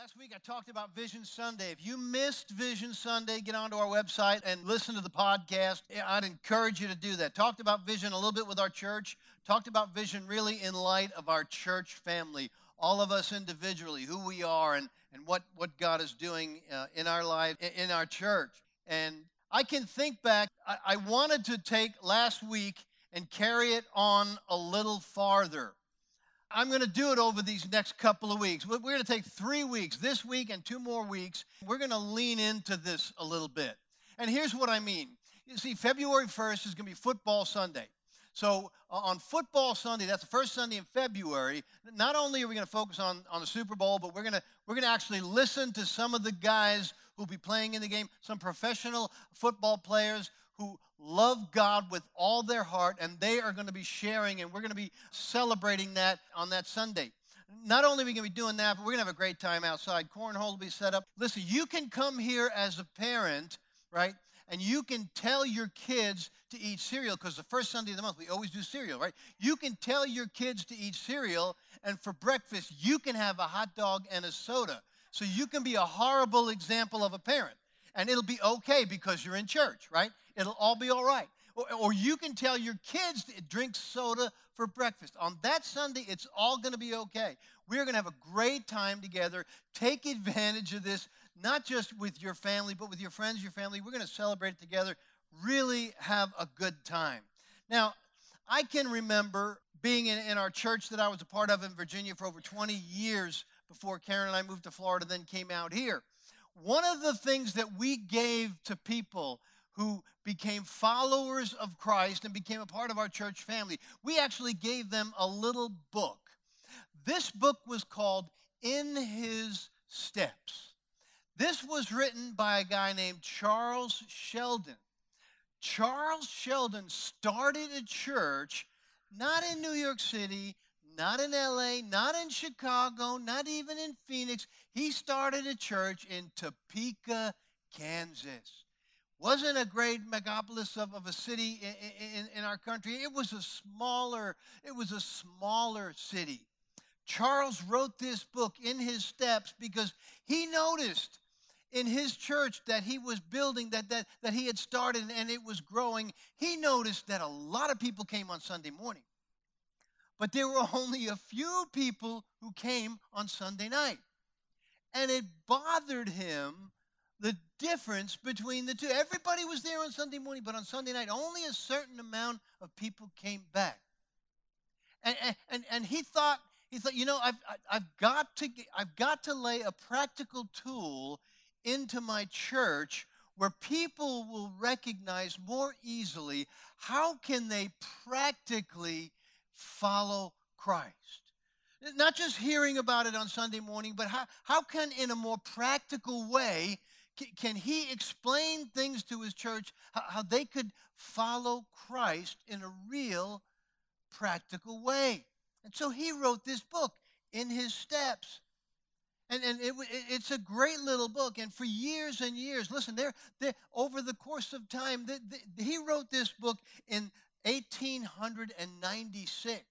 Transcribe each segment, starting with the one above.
Last week I talked about Vision Sunday. If you missed Vision Sunday, get onto our website and listen to the podcast. I'd encourage you to do that. Talked about vision a little bit with our church. Talked about vision really in light of our church family, all of us individually, who we are and, and what, what God is doing uh, in our life, in our church. And I can think back, I, I wanted to take last week and carry it on a little farther. I'm going to do it over these next couple of weeks. We're going to take three weeks, this week and two more weeks. We're going to lean into this a little bit. And here's what I mean. You see, February 1st is going to be Football Sunday. So uh, on Football Sunday, that's the first Sunday in February, not only are we going to focus on, on the Super Bowl, but we're going to we're going to actually listen to some of the guys who'll be playing in the game, some professional football players who love God with all their heart, and they are going to be sharing, and we're going to be celebrating that on that Sunday. Not only are we going to be doing that, but we're going to have a great time outside. Cornhole will be set up. Listen, you can come here as a parent, right? And you can tell your kids to eat cereal because the first Sunday of the month we always do cereal, right? You can tell your kids to eat cereal, and for breakfast, you can have a hot dog and a soda. So you can be a horrible example of a parent and it'll be okay because you're in church, right? It'll all be all right. Or, or you can tell your kids to drink soda for breakfast. On that Sunday, it's all going to be okay. We're going to have a great time together. Take advantage of this, not just with your family, but with your friends, your family. We're going to celebrate together. Really have a good time. Now, I can remember being in, in our church that I was a part of in Virginia for over 20 years before Karen and I moved to Florida, then came out here one of the things that we gave to people who became followers of Christ and became a part of our church family, we actually gave them a little book. This book was called In His Steps. This was written by a guy named Charles Sheldon. Charles Sheldon started a church not in New York City, not in LA, not in Chicago, not even in Phoenix. He started a church in Topeka, Kansas. Wasn't a great megapolis of, of a city in, in, in our country. It was a smaller, it was a smaller city. Charles wrote this book in his steps because he noticed in his church that he was building, that, that, that he had started and it was growing, he noticed that a lot of people came on Sunday morning. But there were only a few people who came on Sunday night. And it bothered him the difference between the two. Everybody was there on Sunday morning, but on Sunday night, only a certain amount of people came back. And, and, and he thought, he thought, you know, I've, I've, got to, I've got to lay a practical tool into my church where people will recognize more easily how can they practically follow Christ. Not just hearing about it on Sunday morning, but how, how can, in a more practical way, can he explain things to his church, how, they could follow Christ in a real practical way? And so he wrote this book, In His Steps. And, and it, it's a great little book. And for years and years, listen, there, over the course of time, the, he wrote this book in 1896.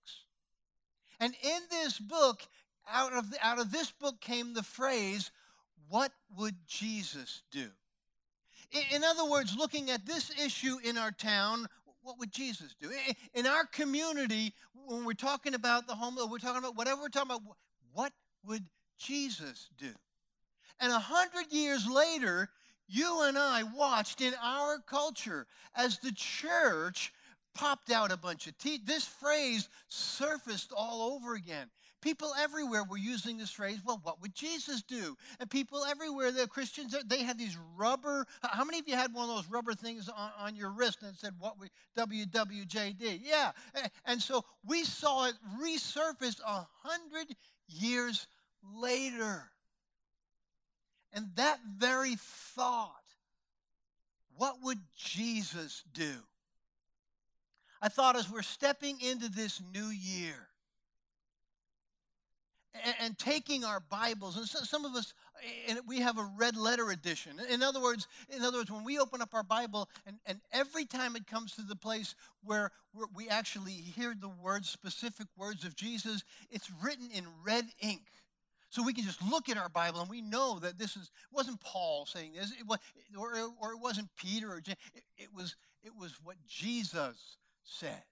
And in this book, out of, the, out of this book came the phrase, What would Jesus do? In, in other words, looking at this issue in our town, what would Jesus do? In our community, when we're talking about the homeless, we're talking about whatever we're talking about, what would Jesus do? And a hundred years later, you and I watched in our culture as the church popped out a bunch of teeth. This phrase surfaced all over again. People everywhere were using this phrase, well, what would Jesus do? And people everywhere, the Christians, they had these rubber, how many of you had one of those rubber things on, on your wrist and said, what would WWJD? Yeah. And so we saw it resurface a hundred years later. And that very thought, what would Jesus do? I thought as we're stepping into this new year and, and taking our Bibles, and so, some of us, and we have a red letter edition. In other words, in other words, when we open up our Bible, and, and every time it comes to the place where we actually hear the words, specific words of Jesus, it's written in red ink. So we can just look at our Bible and we know that this is wasn't Paul saying this, it was, or, or it wasn't Peter or. It, it was it was what Jesus said.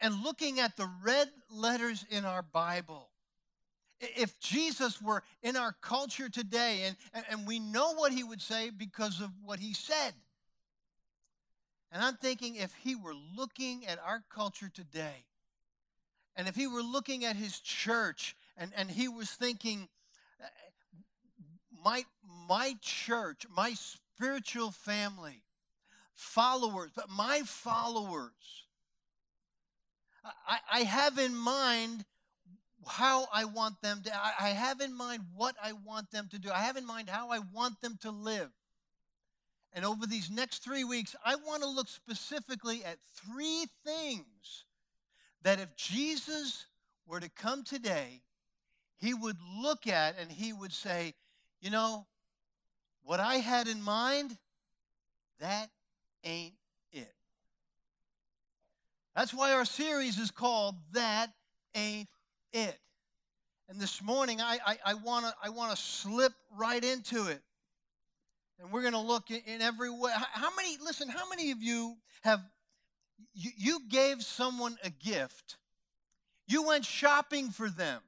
And looking at the red letters in our Bible, if Jesus were in our culture today, and, and, we know what he would say because of what he said. And I'm thinking if he were looking at our culture today, and if he were looking at his church and, and he was thinking, uh, my, my church, my spiritual family, followers, but my followers, I, I have in mind how I want them to, I have in mind what I want them to do. I have in mind how I want them to live. And over these next three weeks, I want to look specifically at three things that if Jesus were to come today, he would look at and he would say, you know, what I had in mind, that ain't it. That's why our series is called That Ain't It. And this morning, I, I, I want to I wanna slip right into it. And we're going to look in, in every way. How many, listen, how many of you have, you, you gave someone a gift, you went shopping for them,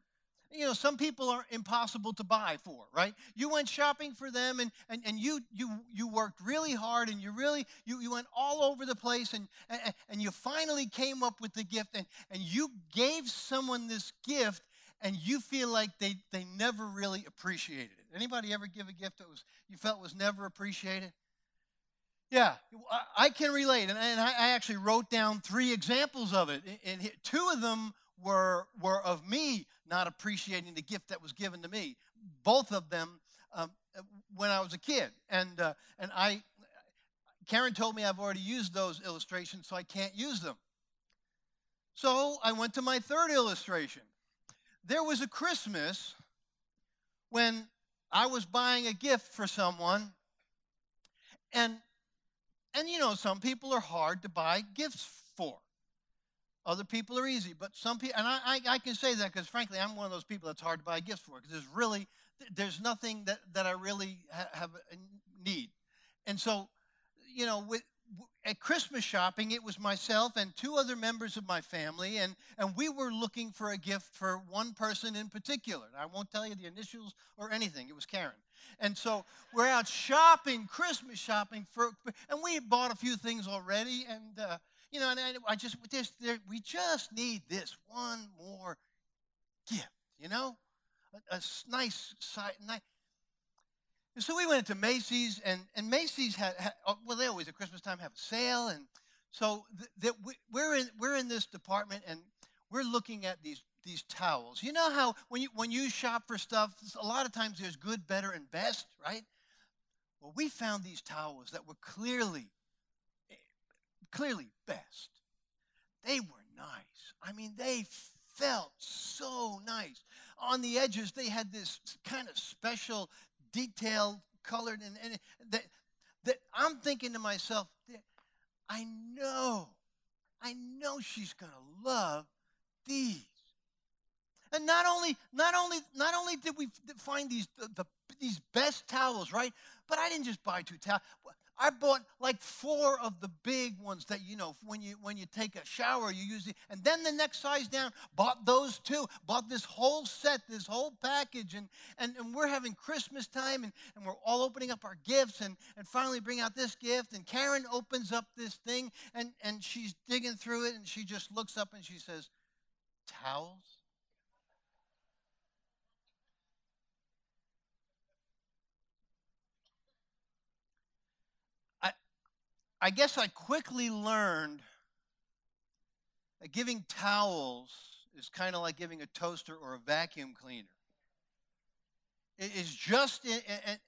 you know some people are impossible to buy for right you went shopping for them and and, and you you you worked really hard and you really you, you went all over the place and, and and you finally came up with the gift and and you gave someone this gift and you feel like they they never really appreciated it anybody ever give a gift that was you felt was never appreciated yeah, I can relate. And I actually wrote down three examples of it. And two of them were, were of me not appreciating the gift that was given to me. Both of them um, when I was a kid. And, uh, and I, Karen told me I've already used those illustrations, so I can't use them. So I went to my third illustration. There was a Christmas when I was buying a gift for someone, and and you know some people are hard to buy gifts for. Other people are easy, but some people, and I, I, I can say that because frankly, I'm one of those people that's hard to buy gifts for because there's really, there's nothing that, that I really ha- have a need. And so, you know, with, at Christmas shopping, it was myself and two other members of my family, and, and we were looking for a gift for one person in particular. I won't tell you the initials or anything. It was Karen. And so we're out shopping, Christmas shopping for, and we had bought a few things already, and uh, you know, and I just this there, we just need this one more gift, you know, a, a nice side. Nice. So we went to Macy's, and and Macy's had, had oh, well, they always at Christmas time have a sale, and so that we, we're in we're in this department, and we're looking at these these towels. You know how when you when you shop for stuff, a lot of times there's good, better, and best, right? Well, we found these towels that were clearly clearly best. They were nice. I mean, they felt so nice. On the edges, they had this kind of special detail colored, and, and that, that I'm thinking to myself, I know, I know she's going to love these. And not only, not only, not only did we find these the, the, these best towels, right? But I didn't just buy two towels. I bought like four of the big ones that you know when you when you take a shower you use it, and then the next size down bought those two, bought this whole set, this whole package, and and, and we're having Christmas time and, and we're all opening up our gifts and and finally bring out this gift. And Karen opens up this thing and and she's digging through it and she just looks up and she says, towels. I guess I quickly learned that giving towels is kind of like giving a toaster or a vacuum cleaner. It is just, and,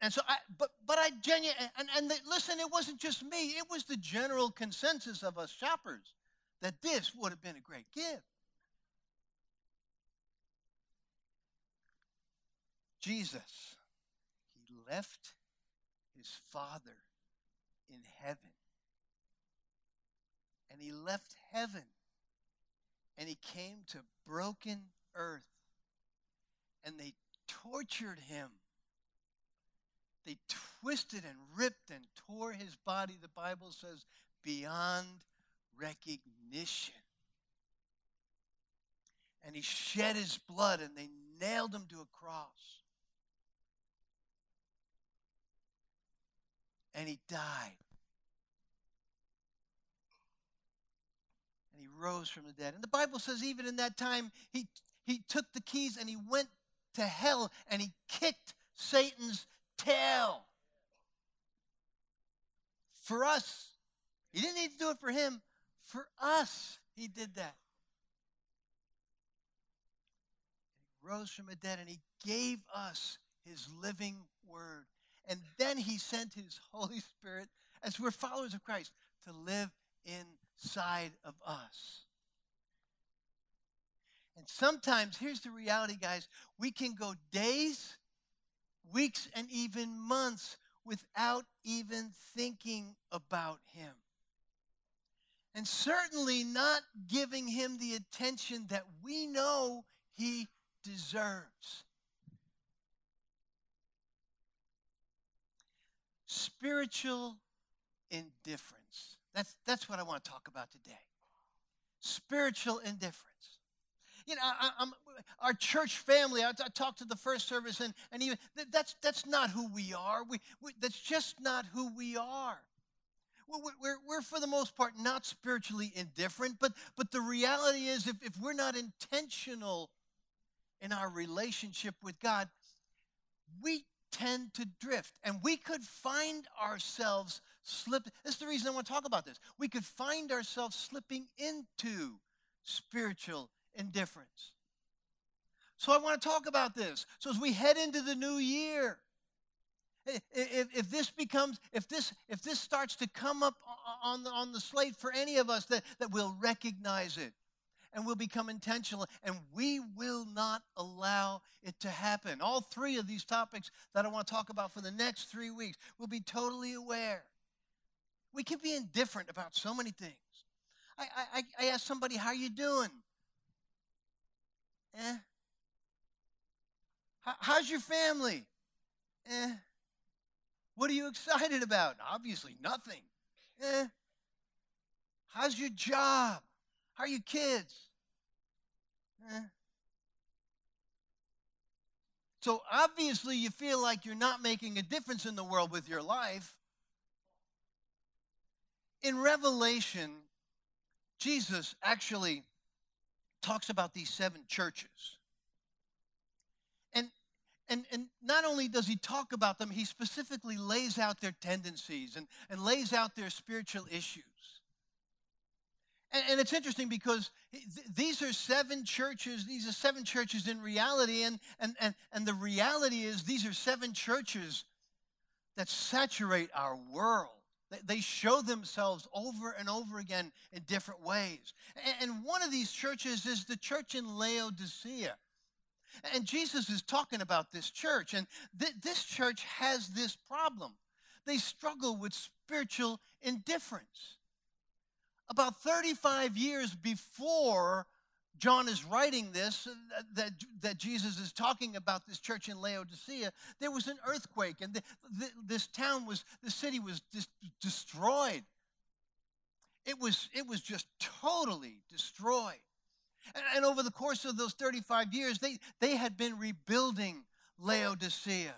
and so I, but, but I genuinely, and, and the, listen, it wasn't just me, it was the general consensus of us shoppers that this would have been a great gift. Jesus, he left his father in heaven. And he left heaven and he came to broken earth. And they tortured him. They twisted and ripped and tore his body, the Bible says, beyond recognition. And he shed his blood and they nailed him to a cross. And he died. And he rose from the dead. And the Bible says, even in that time, he, he took the keys and he went to hell and he kicked Satan's tail. For us, he didn't need to do it for him. For us, he did that. He rose from the dead and he gave us his living word. And then he sent his Holy Spirit, as we're followers of Christ, to live inside of us. And sometimes, here's the reality, guys we can go days, weeks, and even months without even thinking about him. And certainly not giving him the attention that we know he deserves. Spiritual indifference. That's, that's what I want to talk about today. Spiritual indifference. You know, I, am our church family. I, I talked to the first service, and, and even that's that's not who we are. We, we that's just not who we are. We're, we're, we're, for the most part not spiritually indifferent, but but the reality is, if, if we're not intentional in our relationship with God, we tend to drift, and we could find ourselves slipping. This is the reason I want to talk about this. We could find ourselves slipping into spiritual indifference. So I want to talk about this. So as we head into the new year, if, if this becomes, if this, if this starts to come up on the, on the slate for any of us, that, that we'll recognize it and we'll become intentional and we will not allow it to happen. All three of these topics that I want to talk about for the next three weeks, we'll be totally aware. We can be indifferent about so many things. I, I, I asked somebody, How you doing? Eh. How's your family? Eh. What are you excited about? Obviously, nothing. Eh. How's your job? How are your kids? Eh. So obviously, you feel like you're not making a difference in the world with your life. In Revelation, Jesus actually talks about these seven churches. And, and, and not only does he talk about them, he specifically lays out their tendencies and, and lays out their spiritual issues. And, and it's interesting because th- these are seven churches, these are seven churches in reality, and, and, and, and the reality is these are seven churches that saturate our world. They show themselves over and over again in different ways. And one of these churches is the church in Laodicea. And Jesus is talking about this church. And th- this church has this problem. They struggle with spiritual indifference. About 35 years before John is writing this, uh, that, that Jesus is talking about this church in Laodicea, there was an earthquake, and the, the, this town was, the city was just destroyed. It was, it was just totally destroyed. And, and over the course of those 35 years, they, they had been rebuilding Laodicea.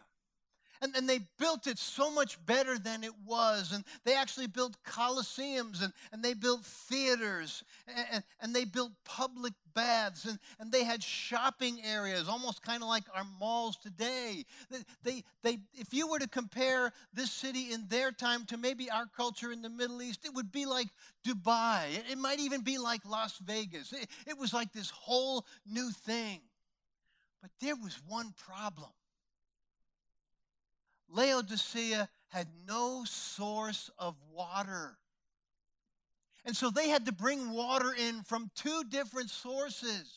And, and they built it so much better than it was. And they actually built coliseums and, and they built theaters and, and, they built public baths and, and they had shopping areas, almost kind of like our malls today. They, they, they, if you were to compare this city in their time to maybe our culture in the Middle East, it would be like Dubai. It, it might even be like Las Vegas. It, it was like this whole new thing. But there was one problem Laodicea had no source of water. And so they had to bring water in from two different sources.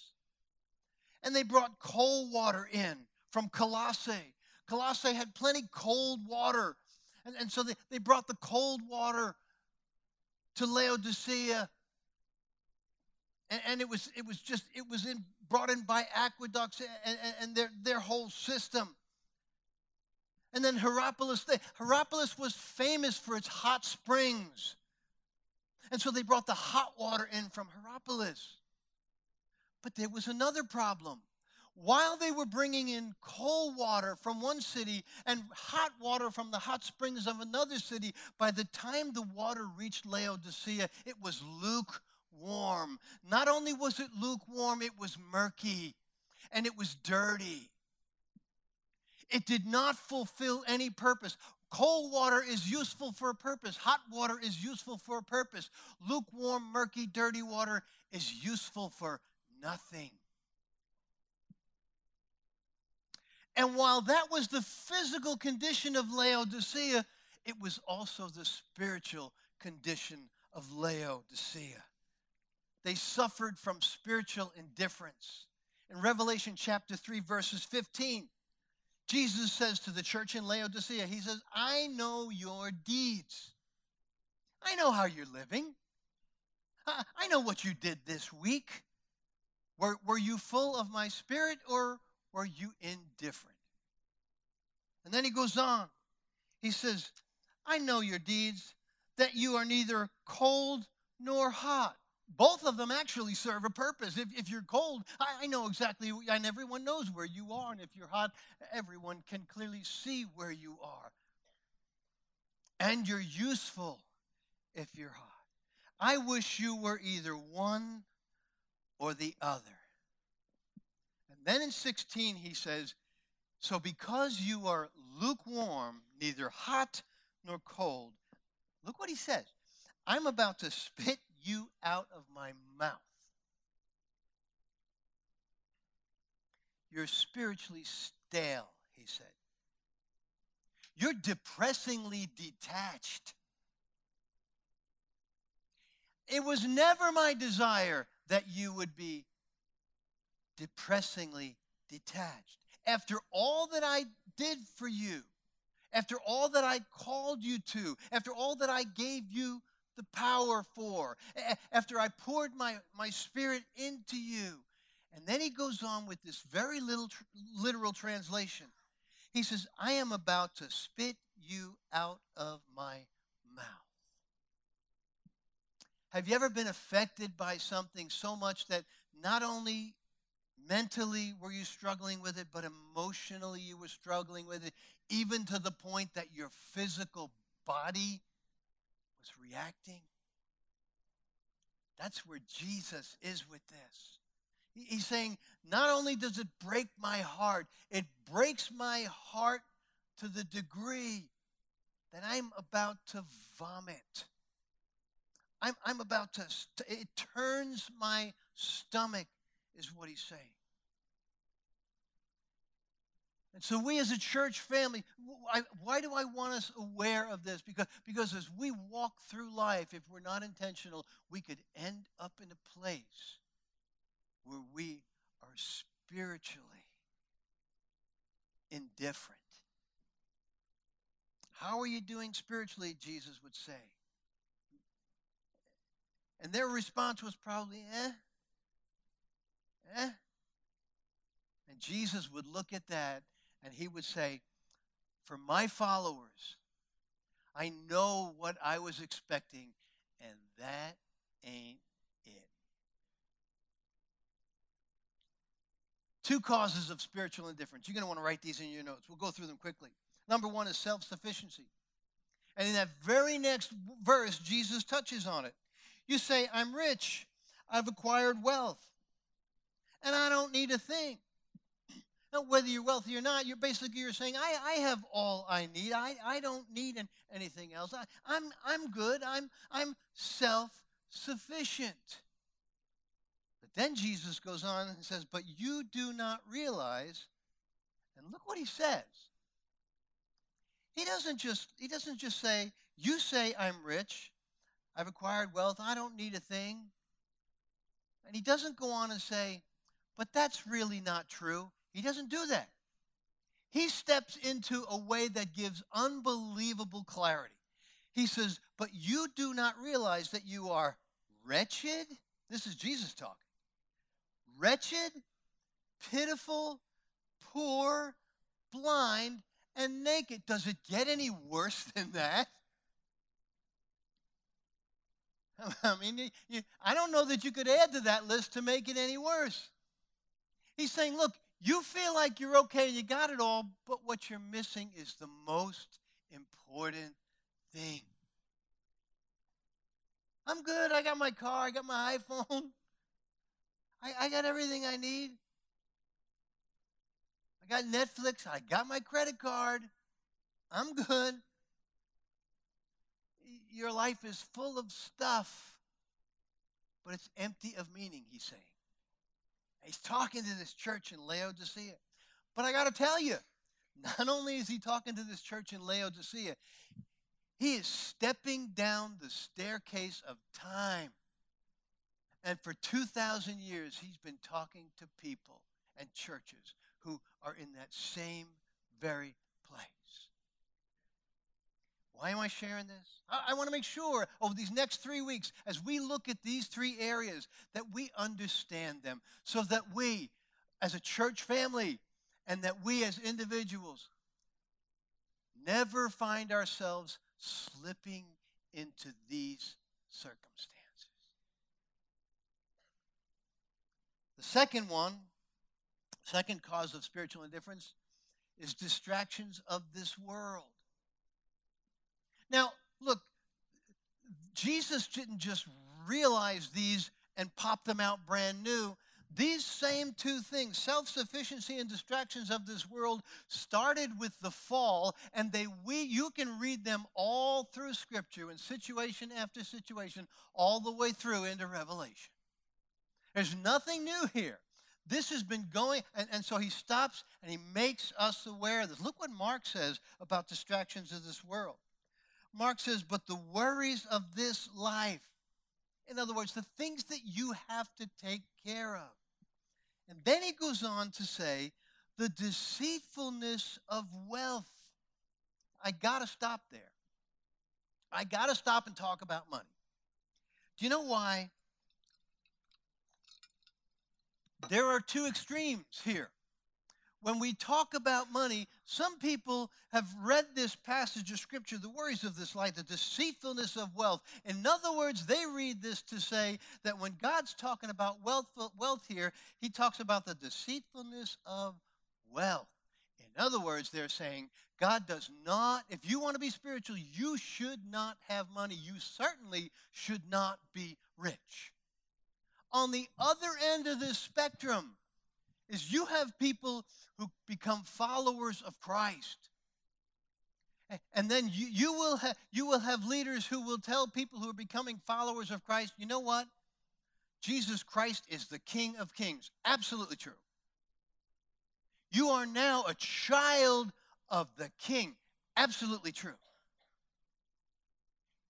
And they brought cold water in from Colossae. Colossae had plenty cold water. And, and so they, they brought the cold water to Laodicea. And, and it was it was just it was in brought in by aqueducts and, and, and their, their whole system. And then Hierapolis, Hierapolis was famous for its hot springs. And so they brought the hot water in from Hierapolis. But there was another problem. While they were bringing in cold water from one city and hot water from the hot springs of another city, by the time the water reached Laodicea, it was lukewarm. Not only was it lukewarm, it was murky and it was dirty. It did not fulfill any purpose. Cold water is useful for a purpose. Hot water is useful for a purpose. Lukewarm, murky, dirty water is useful for nothing. And while that was the physical condition of Laodicea, it was also the spiritual condition of Laodicea. They suffered from spiritual indifference. In Revelation chapter 3, verses 15, Jesus says to the church in Laodicea, He says, I know your deeds. I know how you're living. I know what you did this week. Were, were you full of my spirit or were you indifferent? And then he goes on. He says, I know your deeds, that you are neither cold nor hot both of them actually serve a purpose. If, if you're cold, I, I, know exactly, and everyone knows where you are. And if you're hot, everyone can clearly see where you are. And you're useful if you're hot. I wish you were either one or the other. And then in 16, he says, So because you are lukewarm, neither hot nor cold, look what he says. I'm about to spit you out of my mouth. You're spiritually stale, he said. You're depressingly detached. It was never my desire that you would be depressingly detached. After all that I did for you, after all that I called you to, after all that I gave you the power for, after I poured my, my spirit into you. And then he goes on with this very little tr- literal translation. He says, I am about to spit you out of my mouth. Have you ever been affected by something so much that not only mentally were you struggling with it, but emotionally you were struggling with it, even to the point that your physical body was reacting. That's where Jesus is with this. He's saying, not only does it break my heart, it breaks my heart to the degree that I'm about to vomit. I'm, I'm about to, it turns my stomach, is what he's saying. And so, we as a church family, why do I want us aware of this? Because, because as we walk through life, if we're not intentional, we could end up in a place where we are spiritually indifferent. How are you doing spiritually? Jesus would say. And their response was probably, eh, eh. And Jesus would look at that and he would say, For my followers, I know what I was expecting, and that ain't it. Two causes of spiritual indifference. You're going to want to write these in your notes. We'll go through them quickly. Number one is self sufficiency. And in that very next verse, Jesus touches on it. You say, I'm rich, I've acquired wealth, and I don't need a thing whether you're wealthy or not, you're basically you're saying, I, I have all I need. I, I don't need an, anything else. I, I'm, I'm good. I'm, I'm self-sufficient. But then Jesus goes on and says, but you do not realize, and look what he says. He doesn't just, he doesn't just say, you say I'm rich, I've acquired wealth, I don't need a thing. And he doesn't go on and say, but that's really not true. He doesn't do that. He steps into a way that gives unbelievable clarity. He says, But you do not realize that you are wretched. This is Jesus talking. Wretched, pitiful, poor, blind, and naked. Does it get any worse than that? I mean, I don't know that you could add to that list to make it any worse. He's saying, look, you feel like you're okay you got it all, but what you're missing is the most important thing. I'm good. I got my car. I got my iPhone. I, I got everything I need. I got Netflix. I got my credit card. I'm good. Your life is full of stuff, but it's empty of meaning, he's saying. He's talking to this church in Laodicea. But I got to tell you, not only is he talking to this church in Laodicea, he is stepping down the staircase of time. And for 2,000 years, he's been talking to people and churches who are in that same very. Why am I sharing this? I, I want to make sure over these next three weeks, as we look at these three areas, that we understand them so that we, as a church family, and that we as individuals never find ourselves slipping into these circumstances. The second one, second cause of spiritual indifference, is distractions of this world. Now, look, Jesus didn't just realize these and pop them out brand new. These same two things, self sufficiency and distractions of this world, started with the fall, and they we you can read them all through Scripture in situation after situation, all the way through into Revelation. There's nothing new here. This has been going, and, and so he stops and he makes us aware of this. Look what Mark says about distractions of this world. Mark says, but the worries of this life, in other words, the things that you have to take care of. And then he goes on to say, the deceitfulness of wealth. I got to stop there. I got to stop and talk about money. Do you know why? There are two extremes here when we talk about money, some people have read this passage of Scripture, the worries of this life, the deceitfulness of wealth. In other words, they read this to say that when God's talking about wealth, wealth here, he talks about the deceitfulness of wealth. In other words, they're saying God does not, if you want to be spiritual, you should not have money. You certainly should not be rich. On the other end of this spectrum, is you have people who become followers of Christ. And then you, you, will ha- you will have leaders who will tell people who are becoming followers of Christ, you know what? Jesus Christ is the King of Kings. Absolutely true. You are now a child of the King. Absolutely true.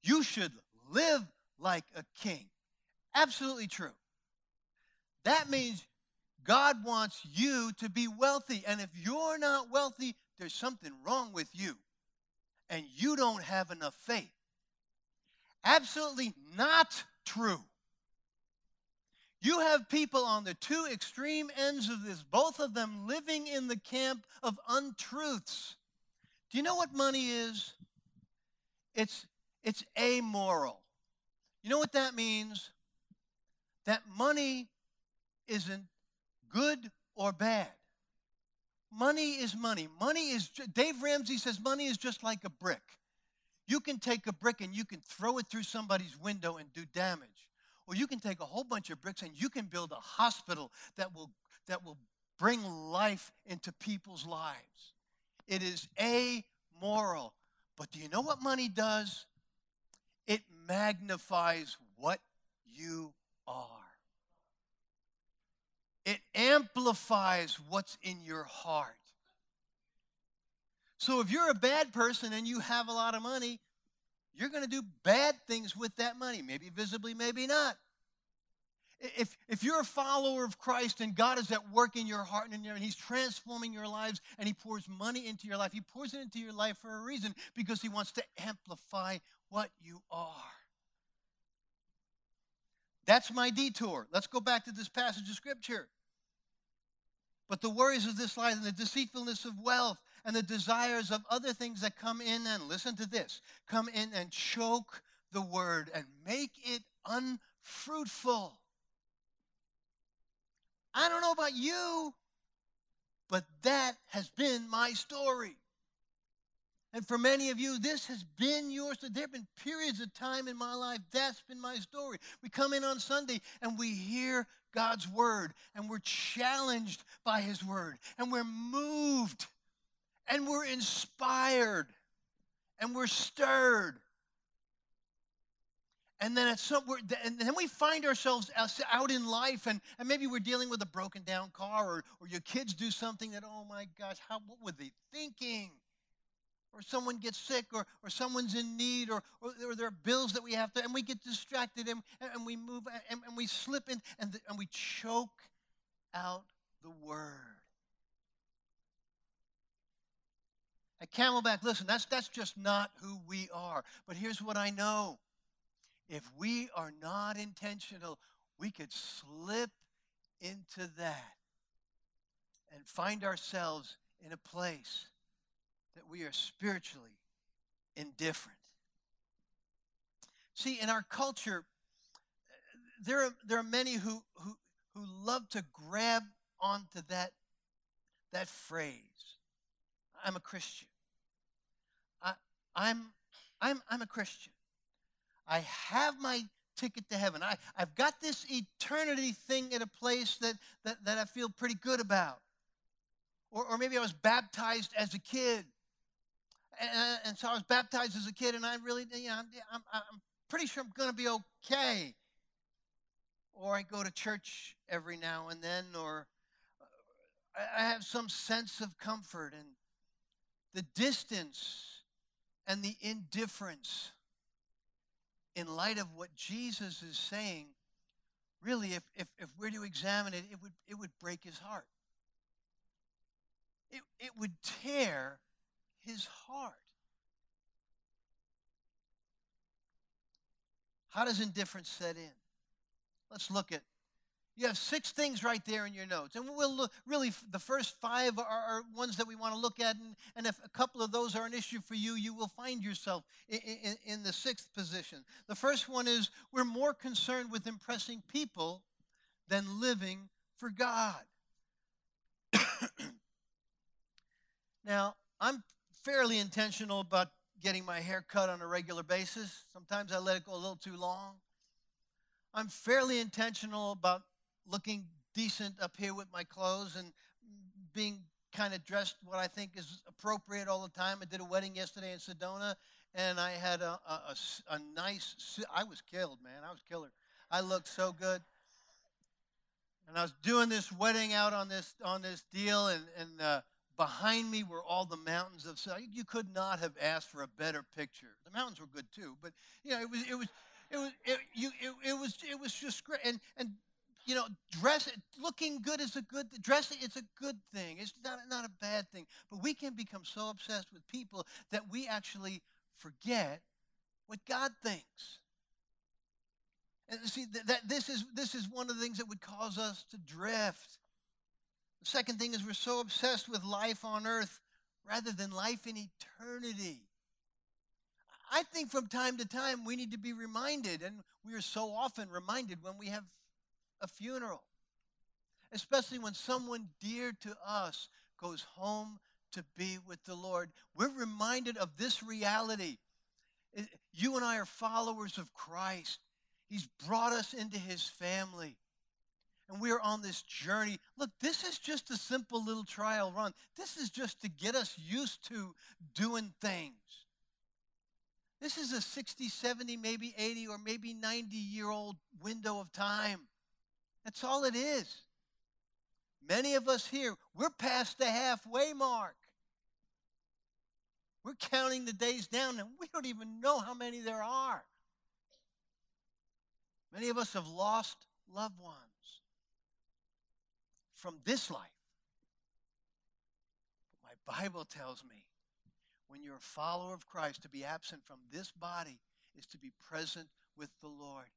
You should live like a king. Absolutely true. That means God wants you to be wealthy. And if you're not wealthy, there's something wrong with you. And you don't have enough faith. Absolutely not true. You have people on the two extreme ends of this, both of them living in the camp of untruths. Do you know what money is? It's, it's amoral. You know what that means? That money isn't good or bad. Money is money. Money is, Dave Ramsey says, money is just like a brick. You can take a brick and you can throw it through somebody's window and do damage. Or you can take a whole bunch of bricks and you can build a hospital that will, that will bring life into people's lives. It is amoral. But do you know what money does? It magnifies what you are. It amplifies what's in your heart. So if you're a bad person and you have a lot of money, you're going to do bad things with that money, maybe visibly, maybe not. If, if you're a follower of Christ and God is at work in your heart and, in your, and He's transforming your lives and He pours money into your life, He pours it into your life for a reason because He wants to amplify what you are. That's my detour. Let's go back to this passage of Scripture. But the worries of this life and the deceitfulness of wealth and the desires of other things that come in and, listen to this, come in and choke the word and make it unfruitful. I don't know about you, but that has been my story. And for many of you, this has been yours. There have been periods of time in my life, that's been my story. We come in on Sunday and we hear God's word, and we're challenged by his word, and we're moved, and we're inspired, and we're stirred. And then at some, and then we find ourselves out in life, and, and maybe we're dealing with a broken down car, or, or your kids do something that, oh my gosh, how, what were they thinking? Or someone gets sick or, or someone's in need or, or, or, there are bills that we have to and we get distracted and, and we move and, and we slip in and, the, and we choke out the word. At Camelback listen that's that's just not who we are. But here's what i know. If we are not intentional we could slip into that and find ourselves in a place that we are spiritually indifferent. See, in our culture, there are, there are many who, who, who love to grab onto that, that phrase I'm a Christian. I, I'm, I'm, I'm a Christian. I have my ticket to heaven. I, I've got this eternity thing in a place that, that, that I feel pretty good about. Or, or maybe I was baptized as a kid and, and, so I was baptized as a kid, and I really, you know, I'm, I'm pretty sure I'm going to be okay. Or I go to church every now and then, or uh, I have some sense of comfort. And the distance and the indifference in light of what Jesus is saying, really, if, if, if we're to examine it, it would, it would break his heart. It, it would tear his heart. How does indifference set in? Let's look at. You have six things right there in your notes. And we'll look, really, the first five are, are ones that we want to look at. And, and, if a couple of those are an issue for you, you will find yourself in, in, in the sixth position. The first one is we're more concerned with impressing people than living for God. now, I'm fairly intentional about getting my hair cut on a regular basis. Sometimes I let it go a little too long. I'm fairly intentional about looking decent up here with my clothes and being kind of dressed what I think is appropriate all the time. I did a wedding yesterday in Sedona, and I had a, a, a, a nice, I was killed, man. I was killer. I looked so good. And I was doing this wedding out on this on this deal, and and uh, Behind me were all the mountains of You could not have asked for a better picture. The mountains were good too, but you know, it was it was it was it, you, it, it was it was just great. And and you know, dress looking good is a good dressing. It's a good thing. It's not not a bad thing. But we can become so obsessed with people that we actually forget what God thinks. And see that, that this is this is one of the things that would cause us to drift. Second thing is we're so obsessed with life on earth rather than life in eternity. I think from time to time we need to be reminded, and we are so often reminded when we have a funeral, especially when someone dear to us goes home to be with the Lord. We're reminded of this reality. You and I are followers of Christ. He's brought us into his family and we are on this journey. Look, this is just a simple little trial run. This is just to get us used to doing things. This is a 60, 70, maybe 80, or maybe 90 year old window of time. That's all it is. Many of us here, we're past the halfway mark. We're counting the days down, and we don't even know how many there are. Many of us have lost loved ones from this life. But my Bible tells me when you're a follower of Christ, to be absent from this body is to be present with the Lord.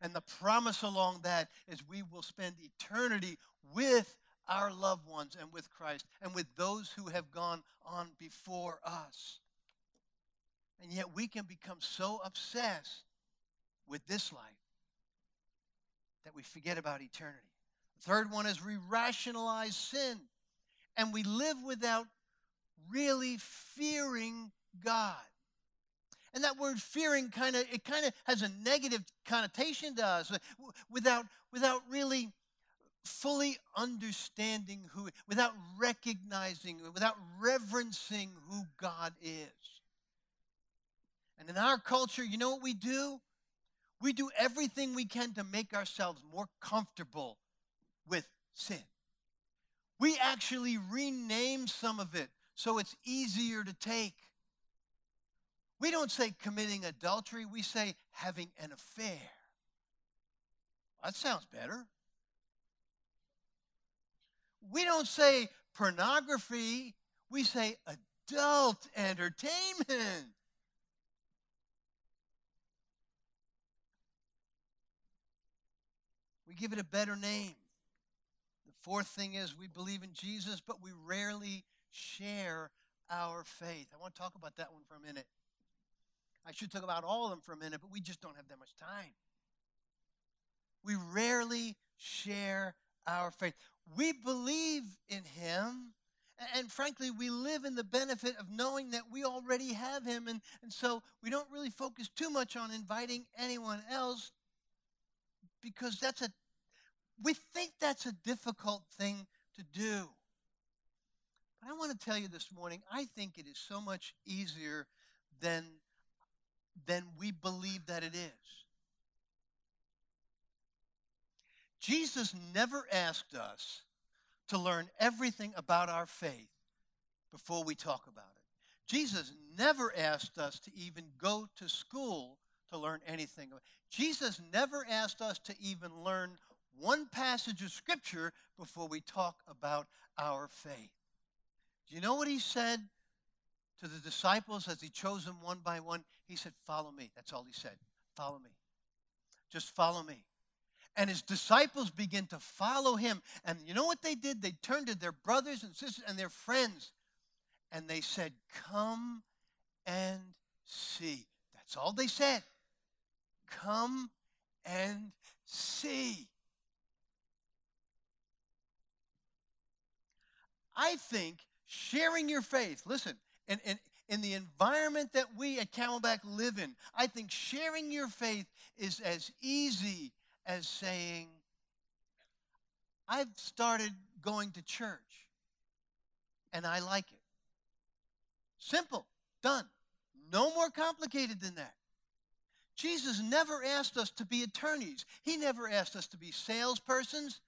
And the promise along that is we will spend eternity with our loved ones and with Christ and with those who have gone on before us. And yet we can become so obsessed with this life that we forget about eternity. Third one is we rationalize sin and we live without really fearing God. And that word fearing kind of it kind of has a negative connotation to us without without really fully understanding who without recognizing without reverencing who God is. And in our culture, you know what we do? We do everything we can to make ourselves more comfortable with sin. We actually rename some of it so it's easier to take. We don't say committing adultery, we say having an affair. That sounds better. We don't say pornography, we say adult entertainment. We give it a better name. Fourth thing is we believe in Jesus, but we rarely share our faith. I want to talk about that one for a minute. I should talk about all of them for a minute, but we just don't have that much time. We rarely share our faith. We believe in Him, and frankly, we live in the benefit of knowing that we already have Him, and, and so we don't really focus too much on inviting anyone else because that's a we think that's a difficult thing to do. But I want to tell you this morning, I think it is so much easier than, than we believe that it is. Jesus never asked us to learn everything about our faith before we talk about it. Jesus never asked us to even go to school to learn anything. Jesus never asked us to even learn one passage of Scripture before we talk about our faith. Do you know what he said to the disciples as he chose them one by one? He said, Follow me. That's all he said. Follow me. Just follow me. And his disciples begin to follow him. And you know what they did? They turned to their brothers and sisters and their friends and they said, Come and see. That's all they said. Come and see. I think sharing your faith, listen, and, and in the environment that we at Camelback live in, I think sharing your faith is as easy as saying, I've started going to church and I like it. Simple, done. No more complicated than that. Jesus never asked us to be attorneys. He never asked us to be salespersons.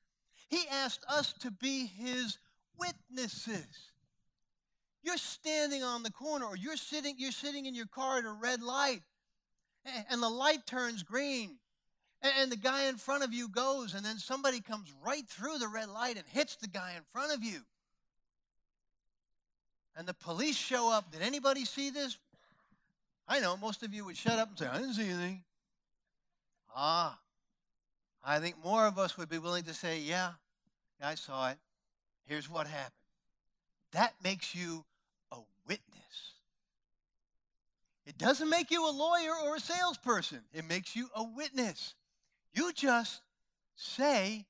He asked us to be his witnesses. You're standing on the corner or you're sitting you're sitting in your car at a red light and the light turns green and the guy in front of you goes and then somebody comes right through the red light and hits the guy in front of you. And the police show up. Did anybody see this? I know most of you would shut up and say, I didn't see anything. Ah, I think more of us would be willing to say, Yeah, I saw it. Here's what happened. That makes you a witness. It doesn't make you a lawyer or a salesperson, it makes you a witness. You just say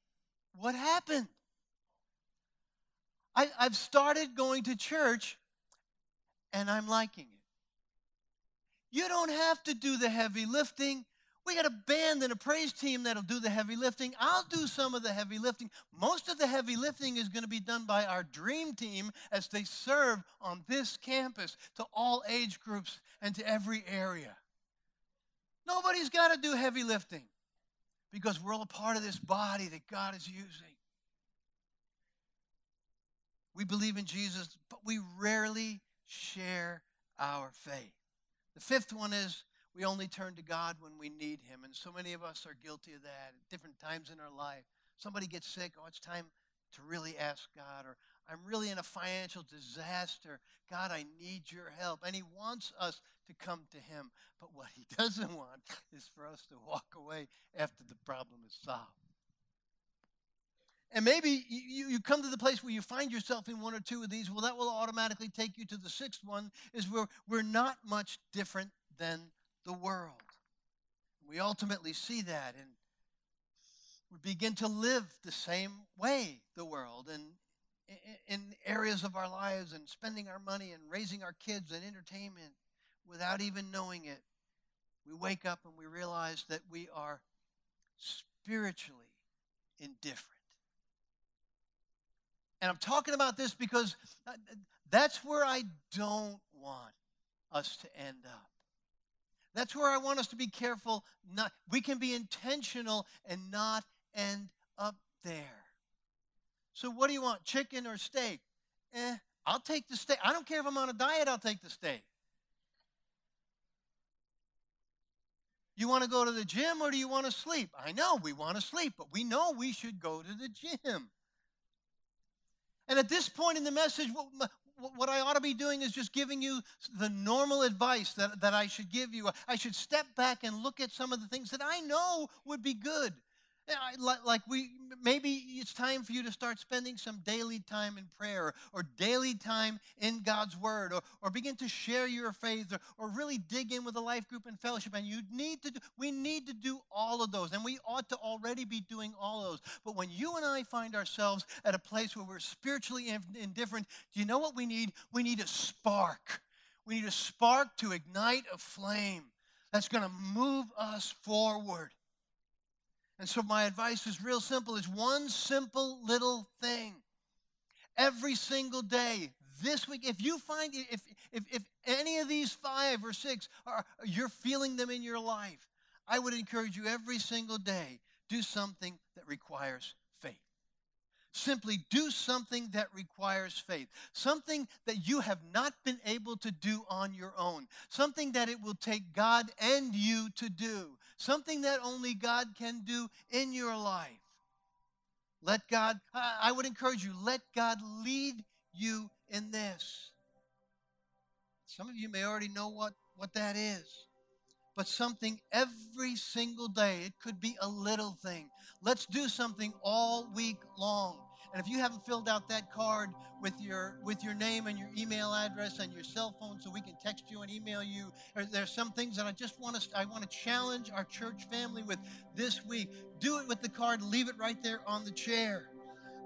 what happened. I, have started going to church and I'm liking it. You don't have to do the heavy lifting. We got a band and a praise team that'll do the heavy lifting. I'll do some of the heavy lifting. Most of the heavy lifting is going to be done by our dream team as they serve on this campus to all age groups and to every area. Nobody's got to do heavy lifting because we're all a part of this body that God is using. We believe in Jesus, but we rarely share our faith. The fifth one is we only turn to God when we need Him. And so many of us are guilty of that at different times in our life. Somebody gets sick, oh, it's time to really ask God. Or I'm really in a financial disaster. God, I need your help. And He wants us to come to Him. But what He doesn't want is for us to walk away after the problem is solved. And maybe you, you come to the place where you find yourself in one or two of these. Well, that will automatically take you to the sixth one, is where we're not much different than the world. We ultimately see that and we begin to live the same way the world and in areas of our lives and spending our money and raising our kids and entertainment without even knowing it. We wake up and we realize that we are spiritually indifferent. And I'm talking about this because uh, that's where I don't want us to end up. That's where I want us to be careful. Not, we can be intentional and not end up there. So, what do you want, chicken or steak? Eh, I'll take the steak. I don't care if I'm on a diet, I'll take the steak. You want to go to the gym or do you want to sleep? I know we want to sleep, but we know we should go to the gym. And at this point in the message, what, I ought to be doing is just giving you the normal advice that, that I should give you. I should step back and look at some of the things that I know would be good. Like we, maybe it's time for you to start spending some daily time in prayer or daily time in God's Word or, or begin to share your faith or, or really dig in with a life group and fellowship. And you need to, do, we need to do all of those. And we ought to already be doing all of those. But when you and I find ourselves at a place where we're spiritually indifferent, do you know what we need? We need a spark. We need a spark to ignite a flame that's going to move us forward. And so my advice is real simple. It's one simple little thing. Every single day, this week, if you find if if, if any of these five or six are you're feeling them in your life, I would encourage you every single day, do something that requires. Simply do something that requires faith. Something that you have not been able to do on your own. Something that it will take God and you to do something that only God can do in your life. Let God, I would encourage you, let God lead you in this. Some of you may already know what, what that is, but something every single day. It could be a little thing. Let's do something all week long. And if you haven't filled out that card with your with your name and your email address and your cell phone, so we can text you and email you, there's some things that I just want to I want to challenge our church family with this week. Do it with the card. Leave it right there on the chair.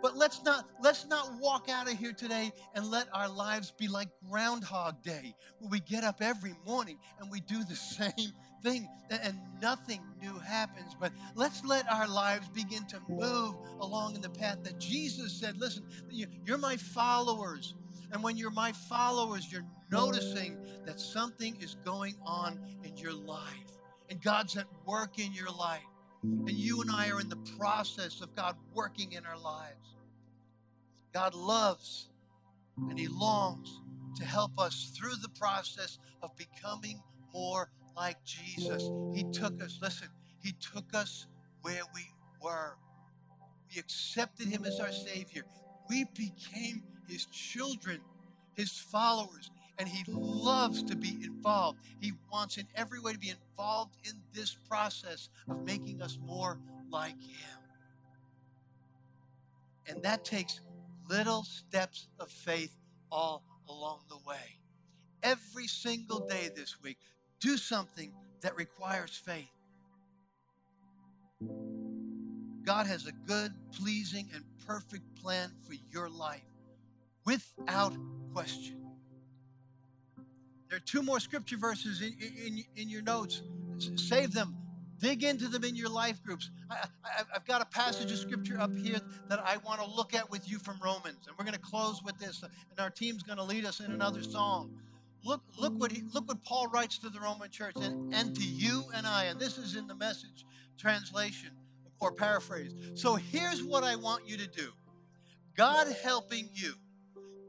But let's not let's not walk out of here today and let our lives be like Groundhog Day, where we get up every morning and we do the same thing and nothing new happens. But let's let our lives begin to move along in the path that Jesus said, listen, you're my followers. And when you're my followers, you're noticing that something is going on in your life. And God's at work in your life. And you and I are in the process of God working in our lives. God loves and He longs to help us through the process of becoming more like Jesus. He took us, listen, He took us where we were. We accepted Him as our Savior. We became His children, His followers, and He loves to be involved. He wants in every way to be involved in this process of making us more like Him. And that takes little steps of faith all along the way. Every single day this week, do something that requires faith. God has a good, pleasing, and perfect plan for your life without question. There are two more scripture verses in, in, in your notes. Save them. Dig into them in your life groups. I, have got a passage of scripture up here that I want to look at with you from Romans. And we're going to close with this. And our team's going to lead us in another song. Look, look what he, look what Paul writes to the Roman church and, and to you and I. And this is in the message translation or paraphrase. So here's what I want you to do. God helping you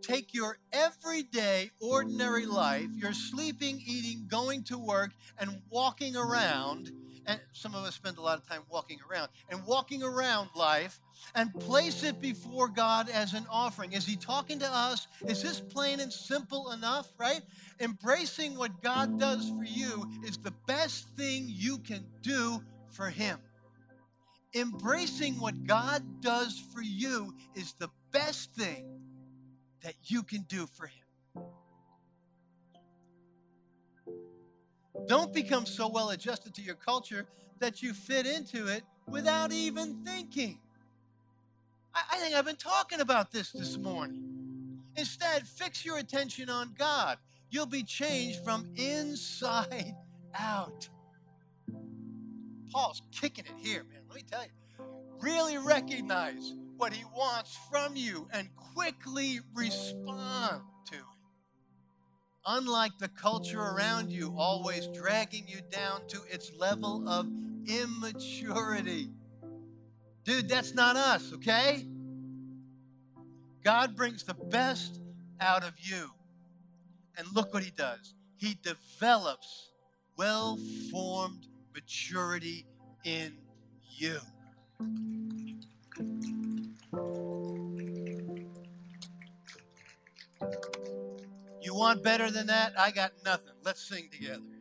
take your everyday, ordinary life, your sleeping, eating, going to work, and walking around and some of us spend a lot of time walking around, and walking around life and place it before God as an offering. Is He talking to us? Is this plain and simple enough, right? Embracing what God does for you is the best thing you can do for Him. embracing what God does for you is the best thing that you can do for Him. Don't become so well adjusted to your culture that you fit into it without even thinking. I, I think I've been talking about this this morning. Instead, fix your attention on God. You'll be changed from inside out. Paul's kicking it here, man. Let me tell you. Really recognize what he wants from you and quickly respond. Unlike the culture around you, always dragging you down to its level of immaturity. Dude, that's not us, okay? God brings the best out of you. And look what he does. He develops well formed maturity in you. You want better than that? I got nothing. Let's sing together.